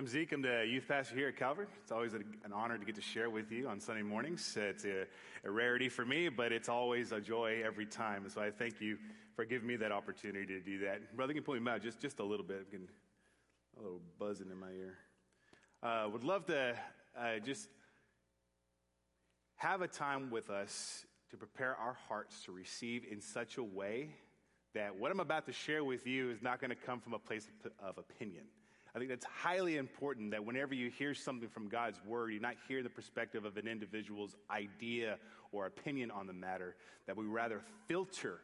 I'm Zeke. I'm the youth pastor here at Calvary. It's always an honor to get to share with you on Sunday mornings. It's a, a, rarity for me, but it's always a joy every time. And so I thank you for giving me that opportunity to do that. Brother, you can pull me out just, just a little bit. I'm getting a little buzzing in my ear. Uh, would love to uh, just have a time with us to prepare our hearts to receive in such a way that what I'm about to share with you is not going to come from a place of, of opinion I think that's highly important that whenever you hear something from God's word, you not hear the perspective of an individual's idea or opinion on the matter, that we rather filter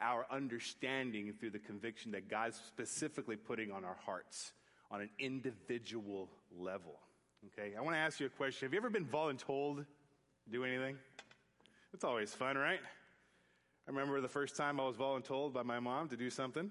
our understanding through the conviction that God's specifically putting on our hearts on an individual level. Okay, I want to ask you a question. Have you ever been voluntold to do anything? It's always fun, right? I remember the first time I was voluntold by my mom to do something.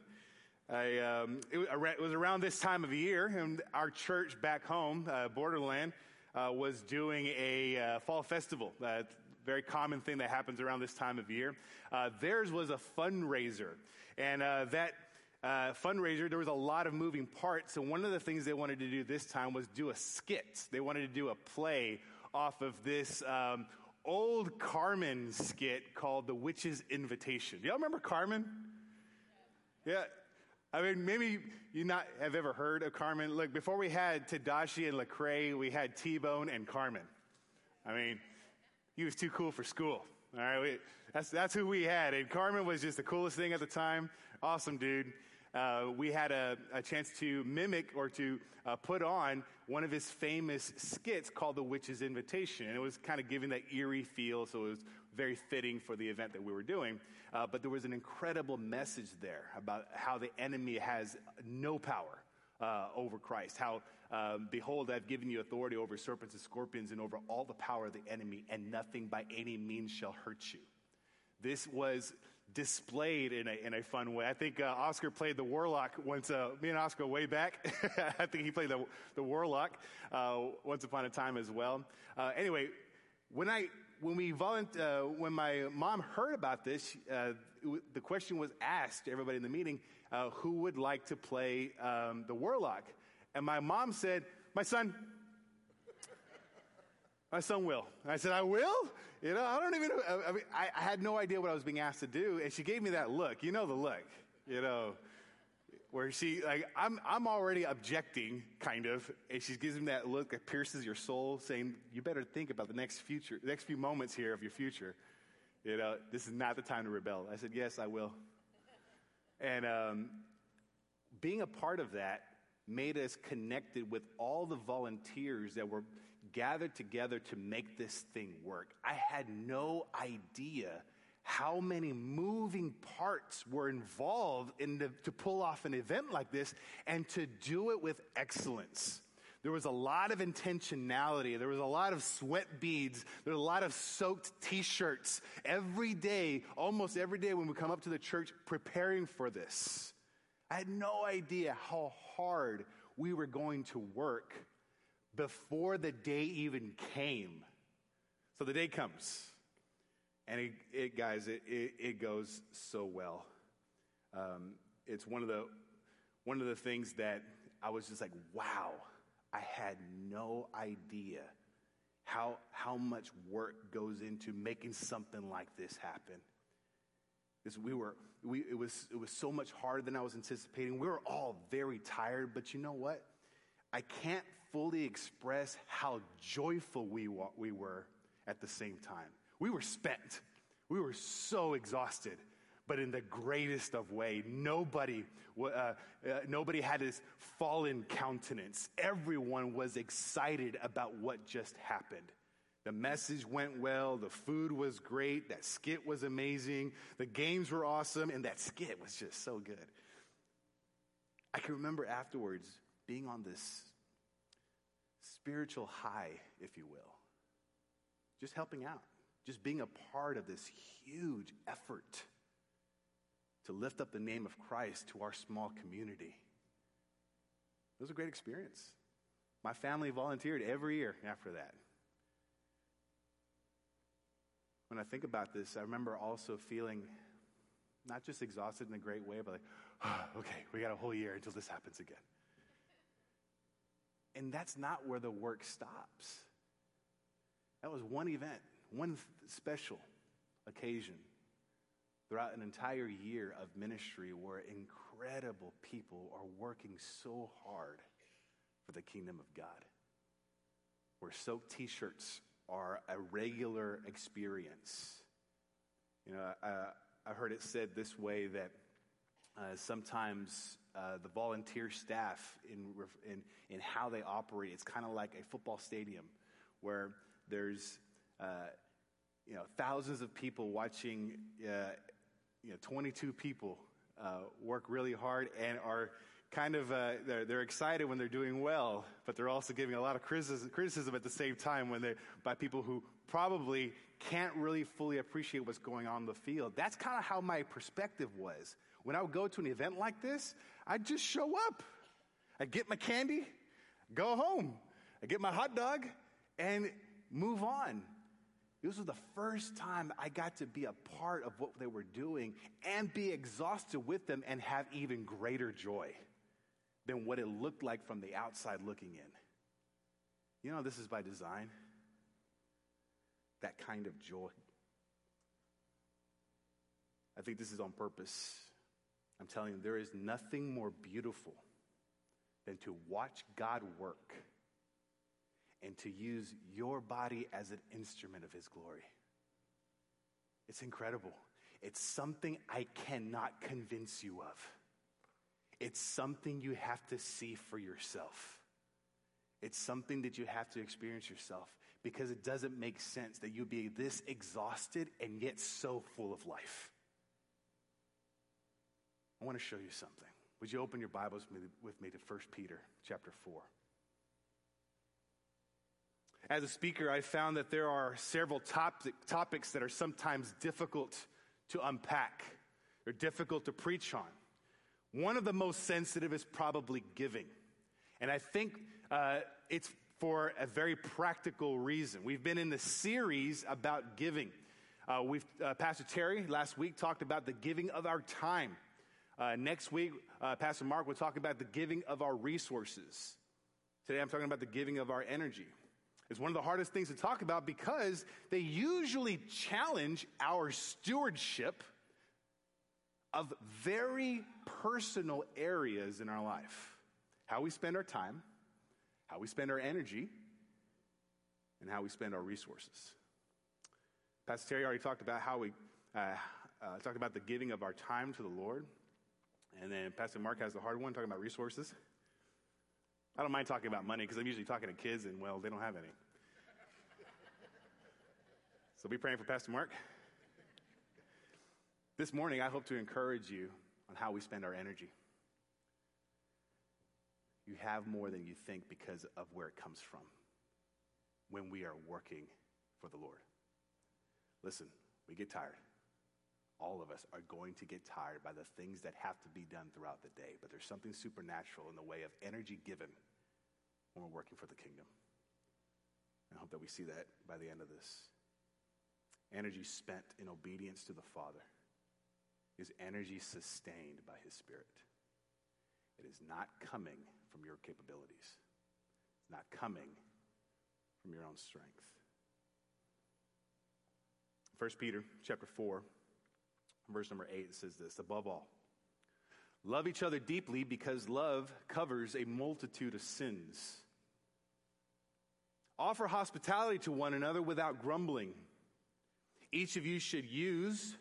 I, um, it, was around this time of year, and our church back home, uh, Borderland, uh, was doing a uh, fall festival. Uh, very common thing that happens around this time of year. Uh, theirs was a fundraiser, and uh, that uh, fundraiser, there was a lot of moving parts. So one of the things they wanted to do this time was do a skit. They wanted to do a play off of this um, old Carmen skit called "The Witch's Invitation." Y'all remember Carmen? Yeah, I mean, maybe you not have ever heard of Carmen. Look, before we had Tedashii and Lecrae, we had T-Bone and Carmen. I mean, he was too cool for school. All right, we, that's that's who we had, and Carmen was just the coolest thing at the time. Awesome dude uh, we had a, a, chance to mimic or to uh, put on one of his famous skits called The Witch's Invitation. And it was kind of giving that eerie feel, so it was very fitting for the event that we were doing. Uh, but there was an incredible message there about how the enemy has no power. Uh, over Christ. How, um, behold, I've given you authority over serpents and scorpions and over all the power of the enemy, and nothing by any means shall hurt you. This was displayed in a, in a fun way. I think uh, Oscar played the warlock once, uh, me and Oscar way back. I think he played the, the warlock uh, once upon a time as well. Uh, anyway, when I, when we volunt, uh, when my mom heard about this, uh, the question was asked to everybody in the meeting, who would like to play um, the warlock? And my mom said, my son, my son will. And I said, I will? You know, I don't even, I, mean, I, I, had no idea what I was being asked to do. And she gave me that look. You know the look, you know, where she, like, I'm, I'm already objecting, kind of. And she gives me that look that pierces your soul, saying, you better think about the next future, the next few moments here of your future. You know, this is not the time to rebel. I said, yes, I will. And um, being a part of that, made us connected with all the volunteers that were gathered together to make this thing work. I had no idea how many moving parts were involved in the, to pull off an event like this and to do it with excellence. There was a lot of intentionality. There was a lot of sweat beads. There was a lot of soaked t shirts every day, almost every day when we come up to the church preparing for this. I had no idea how hard we were going to work before the day even came. So the day comes, and it, it guys, it, it, it, goes so well. Um, it's one of the one of the things that I was just like, wow, I had no idea how how much work goes into making something like this happen is we were we, it was it was so much harder than I was anticipating. We were all very tired, but you know what? I can't fully express how joyful we we were at the same time. We were spent. We were so exhausted, but in the greatest of way. Nobody uh, uh, nobody had this fallen countenance. Everyone was excited about what just happened. The message went well. The food was great. That skit was amazing. The games were awesome. And that skit was just so good. I can remember afterwards being on this spiritual high, if you will, just helping out, just being a part of this huge effort to lift up the name of Christ to our small community. It was a great experience. My family volunteered every year after that. when I think about this, I remember also feeling not just exhausted in a great way, but like, oh, okay, we got a whole year until this happens again. And that's not where the work stops. That was one event, one special occasion throughout an entire year of ministry where incredible people are working so hard for the kingdom of God. Where soaked t shirts are a regular experience. You know, I, I heard it said this way that uh, sometimes uh, the volunteer staff in, in, in how they operate, it's kind of like a football stadium where there's uh, you know, thousands of people watching uh, you know, 22 people uh, work really hard and are kind of uh, they're, they're excited when they're doing well, but they're also giving a lot of criticism, criticism at the same time when they by people who probably can't really fully appreciate what's going on in the field. That's kind of how my perspective was. When I would go to an event like this, I'd just show up. I'd get my candy, go home. I get my hot dog, and move on. This was the first time I got to be a part of what they were doing and be exhausted with them and have even greater joy than what it looked like from the outside looking in. You know, this is by design. That kind of joy. I think this is on purpose. I'm telling you, there is nothing more beautiful than to watch God work and to use your body as an instrument of His glory. It's incredible. It's something I cannot convince you of. It's something you have to see for yourself. It's something that you have to experience yourself because it doesn't make sense that you be this exhausted and yet so full of life. I want to show you something. Would you open your Bibles with me to 1 Peter chapter 4? As a speaker, I found that there are several topic, topics that are sometimes difficult to unpack or difficult to preach on. One of the most sensitive is probably giving. And I think uh, it's for a very practical reason. We've been in the series about giving. Uh, we've, uh, Pastor Terry last week talked about the giving of our time. Uh, next week, uh, Pastor Mark will talk about the giving of our resources. Today, I'm talking about the giving of our energy. It's one of the hardest things to talk about because they usually challenge our stewardship of very personal areas in our life how we spend our time, how we spend our energy, and how we spend our resources. Pastor Terry already talked about how we uh, uh, talked about the giving of our time to the Lord. And then Pastor Mark has the hard one, talking about resources. I don't mind talking about money because I'm usually talking to kids and, well, they don't have any. so be praying for Pastor Mark. This morning, I hope to encourage you on how we spend our energy. You have more than you think because of where it comes from when we are working for the Lord. Listen, we get tired. All of us are going to get tired by the things that have to be done throughout the day, but there's something supernatural in the way of energy given when we're working for the kingdom. I hope that we see that by the end of this. Energy spent in obedience to the Father is energy sustained by His Spirit. It is not coming from your capabilities, it's not coming from your own strength. 1 Peter chapter 4, verse number 8 says this Above all, love each other deeply because love covers a multitude of sins. Offer hospitality to one another without grumbling. Each of you should use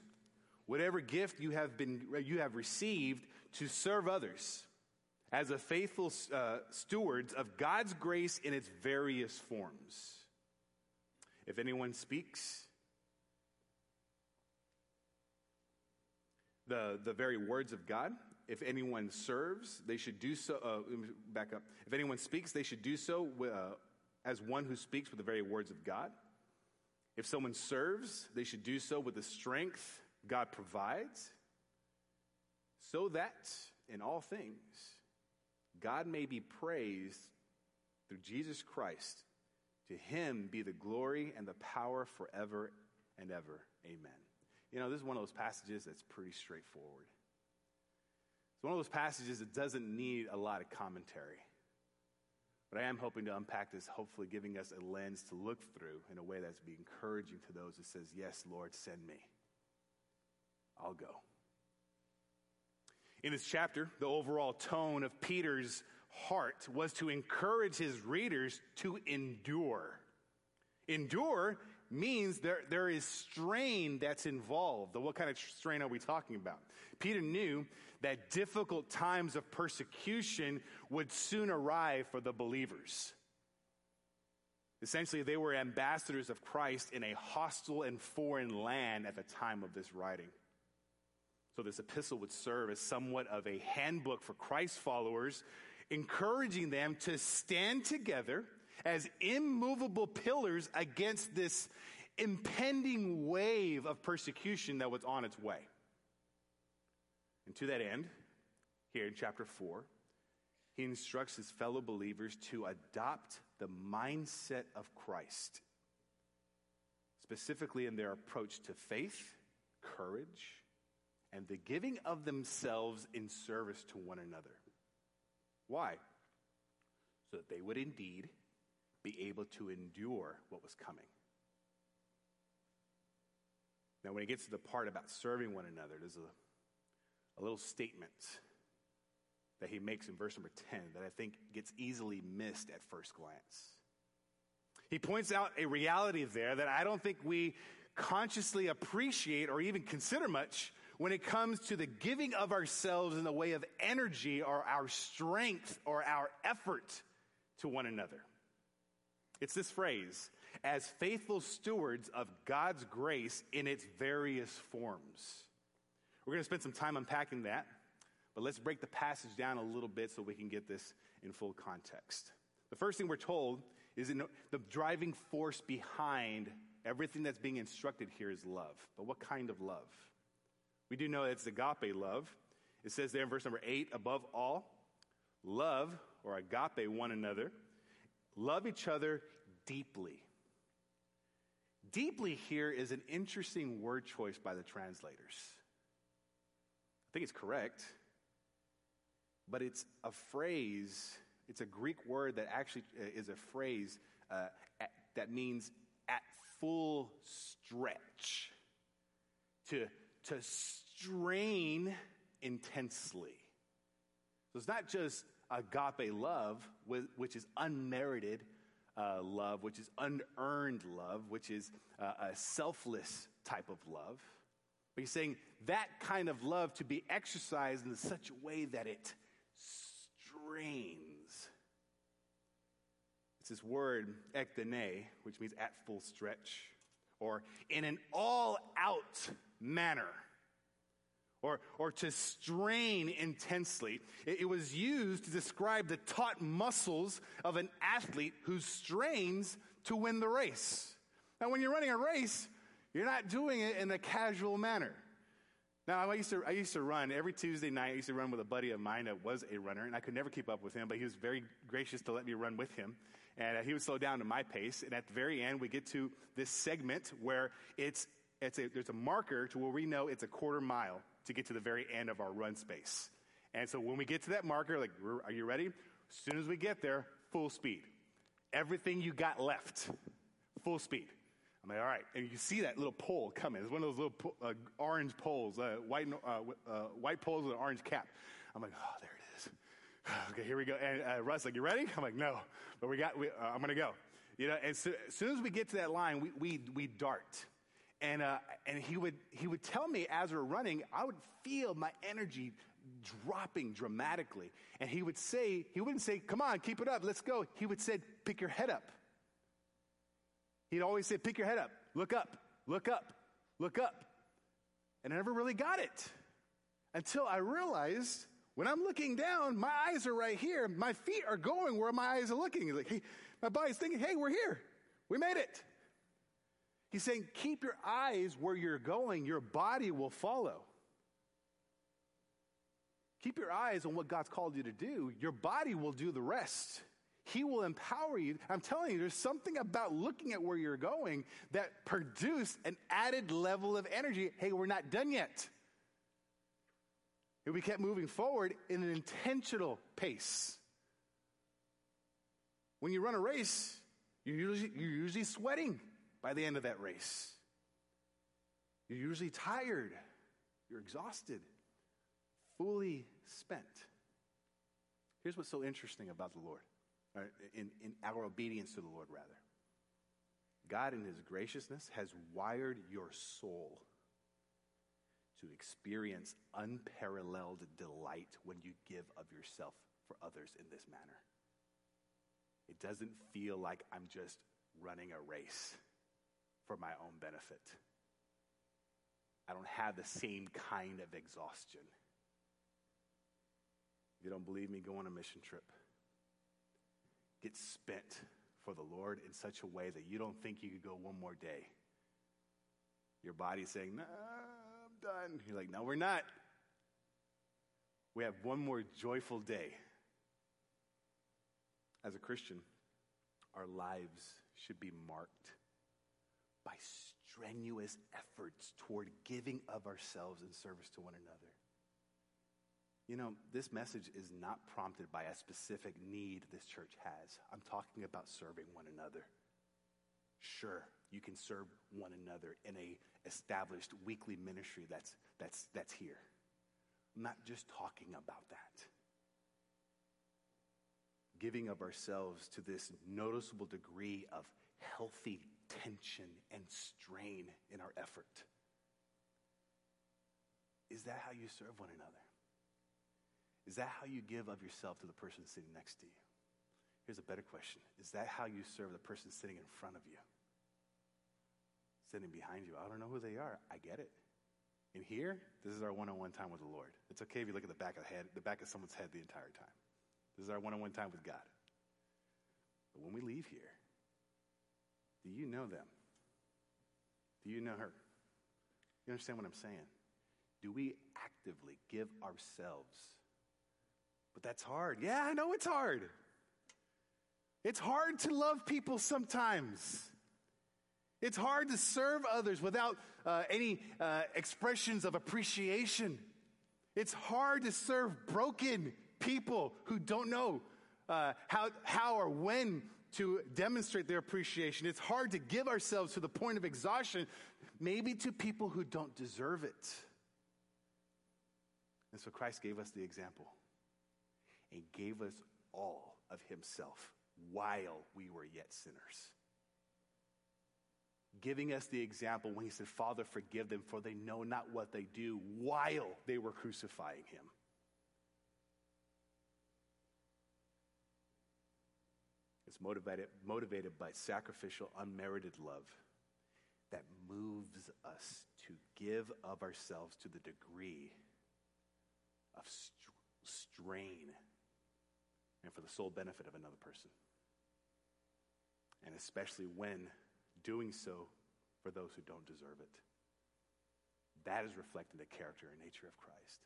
whatever gift you have, been, you have received to serve others as a faithful uh, stewards of God's grace in its various forms. If anyone speaks, the, the very words of God. If anyone serves, they should do so. Uh, back up. If anyone speaks, they should do so uh, as one who speaks with the very words of God. If someone serves, they should do so with the strength God provides, so that in all things God may be praised through Jesus Christ. To him be the glory and the power forever and ever. Amen. You know, this is one of those passages that's pretty straightforward. It's one of those passages that doesn't need a lot of commentary. But I am hoping to unpack this, hopefully giving us a lens to look through in a way that's be encouraging to those that says, Yes, Lord, send me. I'll go. In this chapter, the overall tone of Peter's heart was to encourage his readers to endure. Endure means there, there is strain that's involved. What kind of strain are we talking about? Peter knew that difficult times of persecution would soon arrive for the believers. Essentially, they were ambassadors of Christ in a hostile and foreign land at the time of this writing. So, this epistle would serve as somewhat of a handbook for Christ followers, encouraging them to stand together as immovable pillars against this impending wave of persecution that was on its way. And to that end, here in chapter 4, he instructs his fellow believers to adopt the mindset of Christ, specifically in their approach to faith, courage, and the giving of themselves in service to one another. Why? So that they would indeed be able to endure what was coming. Now, when it gets to the part about serving one another, there's a a little statement that he makes in verse number 10 that I think gets easily missed at first glance. He points out a reality there that I don't think we consciously appreciate or even consider much when it comes to the giving of ourselves in the way of energy or our strength or our effort to one another. It's this phrase as faithful stewards of God's grace in its various forms. We're going to spend some time unpacking that, but let's break the passage down a little bit so we can get this in full context. The first thing we're told is the driving force behind everything that's being instructed here is love. But what kind of love? We do know it's agape love. It says there in verse number eight, above all, love or agape one another, love each other deeply. Deeply here is an interesting word choice by the translators. I think it's correct, but it's a phrase, it's a Greek word that actually uh, is a phrase uh, at, that means at full stretch, to, to strain intensely. So it's not just agape love, which is unmerited uh, love, which is unearned love, which is uh, a selfless type of love. But he's saying that kind of love to be exercised in such a way that it strains. It's this word, ektene, which means at full stretch, or in an all out manner, or, or to strain intensely. It, it was used to describe the taut muscles of an athlete who strains to win the race. Now, when you're running a race, you're not doing it in a casual manner. Now, I used, to, I used to run every Tuesday night. I used to run with a buddy of mine that was a runner, and I could never keep up with him, but he was very gracious to let me run with him. And uh, he would slow down to my pace. And at the very end, we get to this segment where it's, it's a, there's a marker to where we know it's a quarter mile to get to the very end of our run space. And so when we get to that marker, like, are you ready? As soon as we get there, full speed. Everything you got left, full speed. I'm like, all right. And you see that little pole coming. It's one of those little po- uh, orange poles, uh, white, uh, uh, white poles with an orange cap. I'm like, oh, there it is. okay, here we go. And uh, Russ, like, you ready? I'm like, no, but we got, we, uh, I'm going to go. You know, and so, as soon as we get to that line, we, we, we dart. And, uh, and he, would, he would tell me as we're running, I would feel my energy dropping dramatically. And he would say, he wouldn't say, come on, keep it up, let's go. He would say, pick your head up. He'd always say, Pick your head up, look up, look up, look up. And I never really got it until I realized when I'm looking down, my eyes are right here. My feet are going where my eyes are looking. like, hey, my body's thinking, hey, we're here. We made it. He's saying, keep your eyes where you're going, your body will follow. Keep your eyes on what God's called you to do, your body will do the rest. He will empower you. I'm telling you, there's something about looking at where you're going that produce an added level of energy. Hey, we're not done yet. we kept moving forward in an intentional pace. When you run a race, you're usually, you're usually sweating by the end of that race. You're usually tired. You're exhausted, fully spent. Here's what's so interesting about the Lord, in, in our obedience to the Lord, rather. God, in His graciousness, has wired your soul to experience unparalleled delight when you give of yourself for others in this manner. It doesn't feel like I'm just running a race for my own benefit. I don't have the same kind of exhaustion. If you don't believe me, go on a mission trip. Get spent for the Lord in such a way that you don't think you could go one more day. Your body's saying, nah, I'm done. You're like, no, we're not. We have one more joyful day. As a Christian, our lives should be marked by strenuous efforts toward giving of ourselves in service to one another. You know, this message is not prompted by a specific need this church has. I'm talking about serving one another. Sure, you can serve one another in a established weekly ministry that's that's that's here. I'm not just talking about that. Giving of ourselves to this noticeable degree of healthy tension and strain in our effort. Is that how you serve one another? Is that how you give of yourself to the person sitting next to you? Here's a better question Is that how you serve the person sitting in front of you? Sitting behind you? I don't know who they are. I get it. And here, this is our one on one time with the Lord. It's okay if you look at the back of the head, the back of someone's head the entire time. This is our one on one time with God. But when we leave here, do you know them? Do you know her? You understand what I'm saying? Do we actively give ourselves but that's hard. Yeah, I know it's hard. It's hard to love people sometimes. It's hard to serve others without uh, any uh, expressions of appreciation. It's hard to serve broken people who don't know uh, how, how or when to demonstrate their appreciation. It's hard to give ourselves to the point of exhaustion, maybe to people who don't deserve it. And so Christ gave us the example and gave us all of himself while we were yet sinners. Giving us the example when he said, Father, forgive them, for they know not what they do, while they were crucifying him. It's motivated, motivated by sacrificial, unmerited love that moves us to give of ourselves to the degree of strain and for the sole benefit of another person. And especially when doing so for those who don't deserve it. That is reflecting the character and nature of Christ.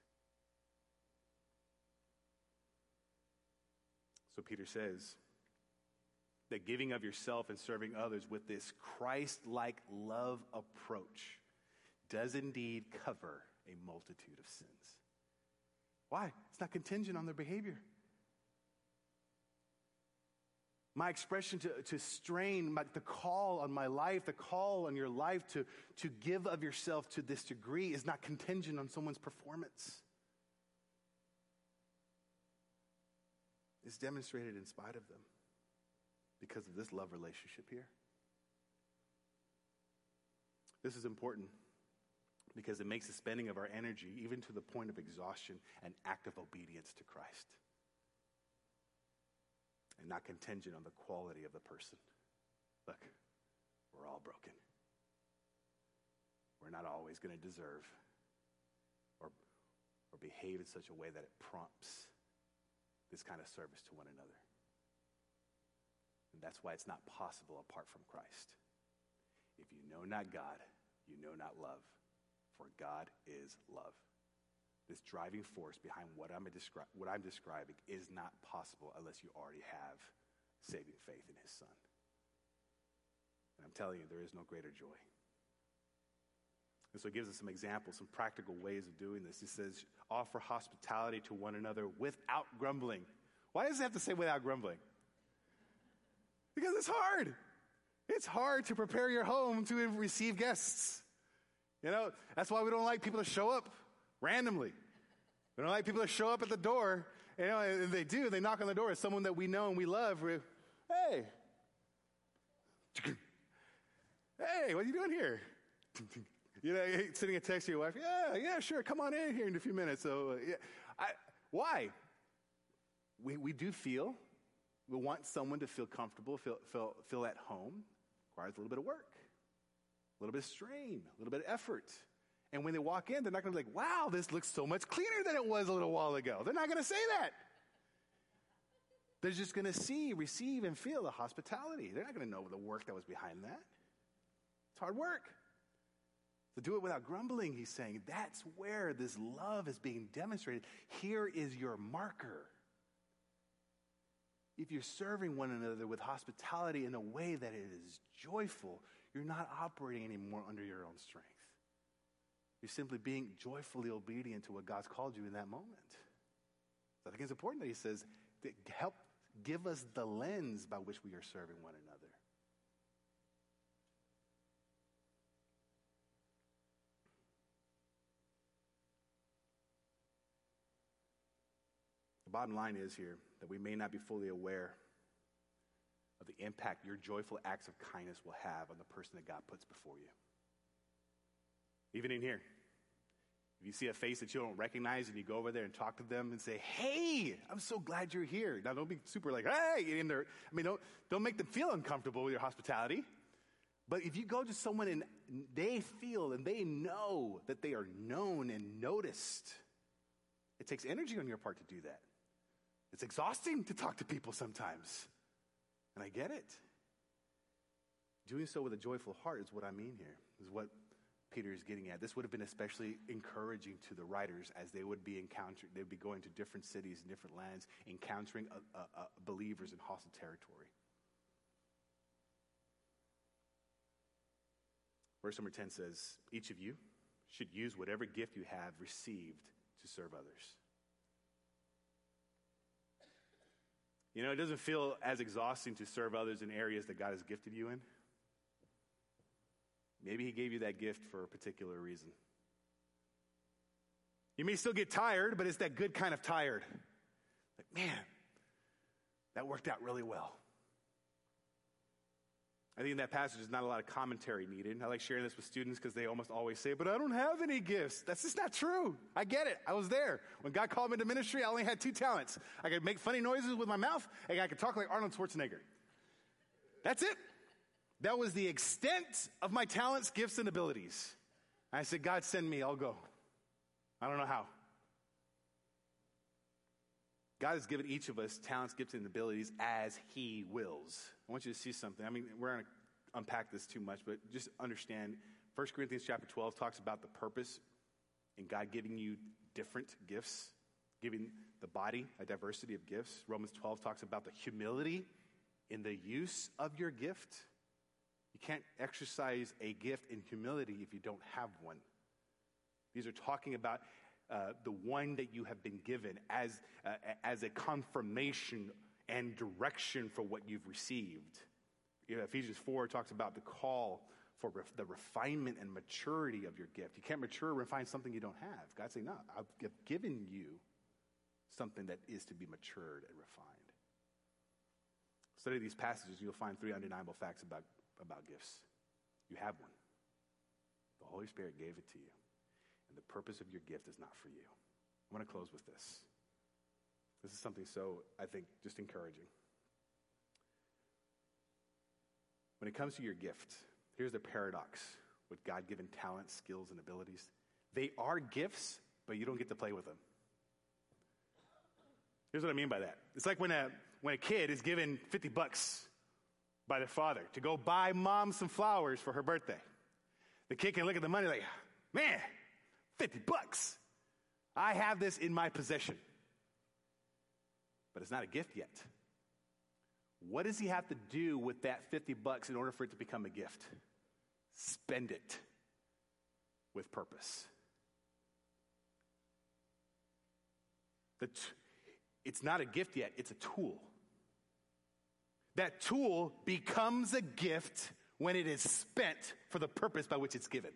So Peter says that giving of yourself and serving others with this Christ like love approach does indeed cover a multitude of sins. Why? It's not contingent on their behavior. My expression to, to strain, my, the call on my life, the call on your life to, to give of yourself to this degree is not contingent on someone's performance. It's demonstrated in spite of them because of this love relationship here. This is important because it makes the spending of our energy, even to the point of exhaustion, an act of obedience to Christ and not contingent on the quality of the person. Look, we're all broken. We're not always going to deserve or, or behave in such a way that it prompts this kind of service to one another. And that's why it's not possible apart from Christ. If you know not God, you know not love, for God is love this driving force behind what I'm, descri- what I'm describing is not possible unless you already have saving faith in his son. And I'm telling you, there is no greater joy. And so it gives us some examples, some practical ways of doing this. He says, offer hospitality to one another without grumbling. Why does it have to say without grumbling? Because it's hard. It's hard to prepare your home to receive guests. You know, that's why we don't like people to show up randomly. We don't like people to show up at the door. You know, and they do, they knock on the door. It's someone that we know and we love. We're, hey, hey, what are you doing here? You know, sending a text to your wife. Yeah, yeah, sure. Come on in here in a few minutes. So, uh, yeah. I, why? We, we do feel, we want someone to feel comfortable, feel, feel, feel at home. Requires a little bit of work, a little bit of strain, a little bit of effort. And when they walk in, they're not going to be like, wow, this looks so much cleaner than it was a little while ago. They're not going to say that. They're just going to see, receive, and feel the hospitality. They're not going to know the work that was behind that. It's hard work. To do it without grumbling, he's saying. That's where this love is being demonstrated. Here is your marker. If you're serving one another with hospitality in a way that it is joyful, you're not operating anymore under your own strength. You're simply being joyfully obedient to what God's called you in that moment. So I think it's important that he says, help give us the lens by which we are serving one another. Bottom line is here that we may not be fully aware of the impact your joyful acts of kindness will have on the person that God puts before you. Even in here. If you see a face that you don't recognize and you go over there and talk to them and say, Hey, I'm so glad you're here. Now don't be super like, hey, in there. I mean, don't, don't make them feel uncomfortable with your hospitality. But if you go to someone and they feel and they know that they are known and noticed, it takes energy on your part to do that. It's exhausting to talk to people sometimes. And I get it. Doing so with a joyful heart is what I mean here, is what Peter is getting at. This would have been especially encouraging to the writers as they would be encountering, they'd be going to different cities and different lands, encountering a, a, a believers in hostile territory. Verse number 10 says, Each of you should use whatever gift you have received to serve others. You know, it doesn't feel as exhausting to serve others in areas that God has gifted you in. Maybe He gave you that gift for a particular reason. You may still get tired, but it's that good kind of tired. Like, man, that worked out really well. I think in that passage there's not a lot of commentary needed. I like sharing this with students because they almost always say, but I don't have any gifts. That's just not true. I get it. I was there. When God called me to ministry, I only had two talents. I could make funny noises with my mouth, and I could talk like Arnold Schwarzenegger. That's it. That was the extent of my talents, gifts, and abilities. I said, God, send me, I'll go. I don't know how. God has given each of us talents, gifts, and abilities as He wills. I want you to see something. I mean, we're going to unpack this too much, but just understand 1 Corinthians chapter 12 talks about the purpose in God giving you different gifts, giving the body a diversity of gifts. Romans 12 talks about the humility in the use of your gift. You can't exercise a gift in humility if you don't have one. These are talking about uh, the one that you have been given as, uh, as a confirmation and direction for what you've received. You know, Ephesians 4 talks about the call for ref- the refinement and maturity of your gift. You can't mature or refine something you don't have. God's saying, no, I've given you something that is to be matured and refined. Study these passages, you'll find three undeniable facts about, about gifts. You have one. The Holy Spirit gave it to you. And the purpose of your gift is not for you. I want to close with this. This is something so, I think, just encouraging. When it comes to your gift, here's the paradox with God given talents, skills, and abilities. They are gifts, but you don't get to play with them. Here's what I mean by that. It's like when a, when a kid is given 50 bucks by their father to go buy mom some flowers for her birthday. The kid can look at the money like, man, 50 bucks. I have this in my possession. But it's not a gift yet. What does he have to do with that 50 bucks in order for it to become a gift? Spend it with purpose. T- it's not a gift yet, it's a tool. That tool becomes a gift when it is spent for the purpose by which it's given.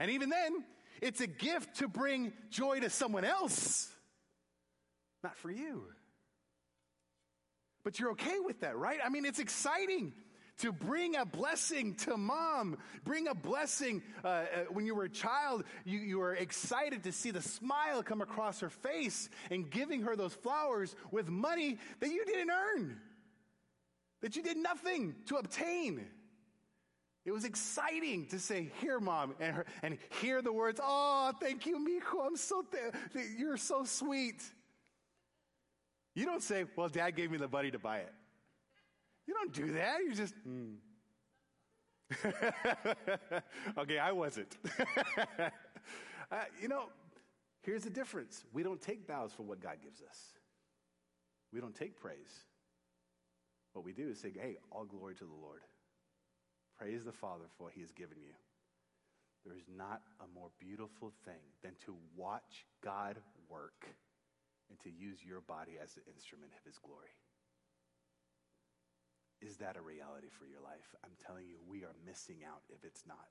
And even then, it's a gift to bring joy to someone else, not for you. But you're okay with that, right? I mean, it's exciting to bring a blessing to mom, bring a blessing. Uh, uh, when you were a child, you, you were excited to see the smile come across her face and giving her those flowers with money that you didn't earn, that you did nothing to obtain. It was exciting to say, "Here, mom," and, her, and hear the words, "Oh, thank you, Mijo. I'm so th- you're so sweet." You don't say, "Well, Dad gave me the money to buy it." You don't do that. You just. Mm. okay, I wasn't. uh, you know, here's the difference. We don't take vows for what God gives us. We don't take praise. What we do is say, "Hey, all glory to the Lord." Praise the Father for what He has given you. There is not a more beautiful thing than to watch God work and to use your body as the instrument of His glory. Is that a reality for your life? I'm telling you, we are missing out if it's not.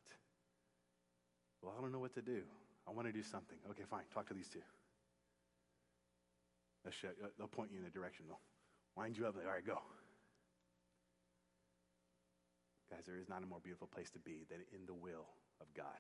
Well, I don't know what to do. I want to do something. Okay, fine. Talk to these two. They'll, show, uh, they'll point you in the direction. They'll wind you up. All right, go. Guys, there is not a more beautiful place to be than in the will of God.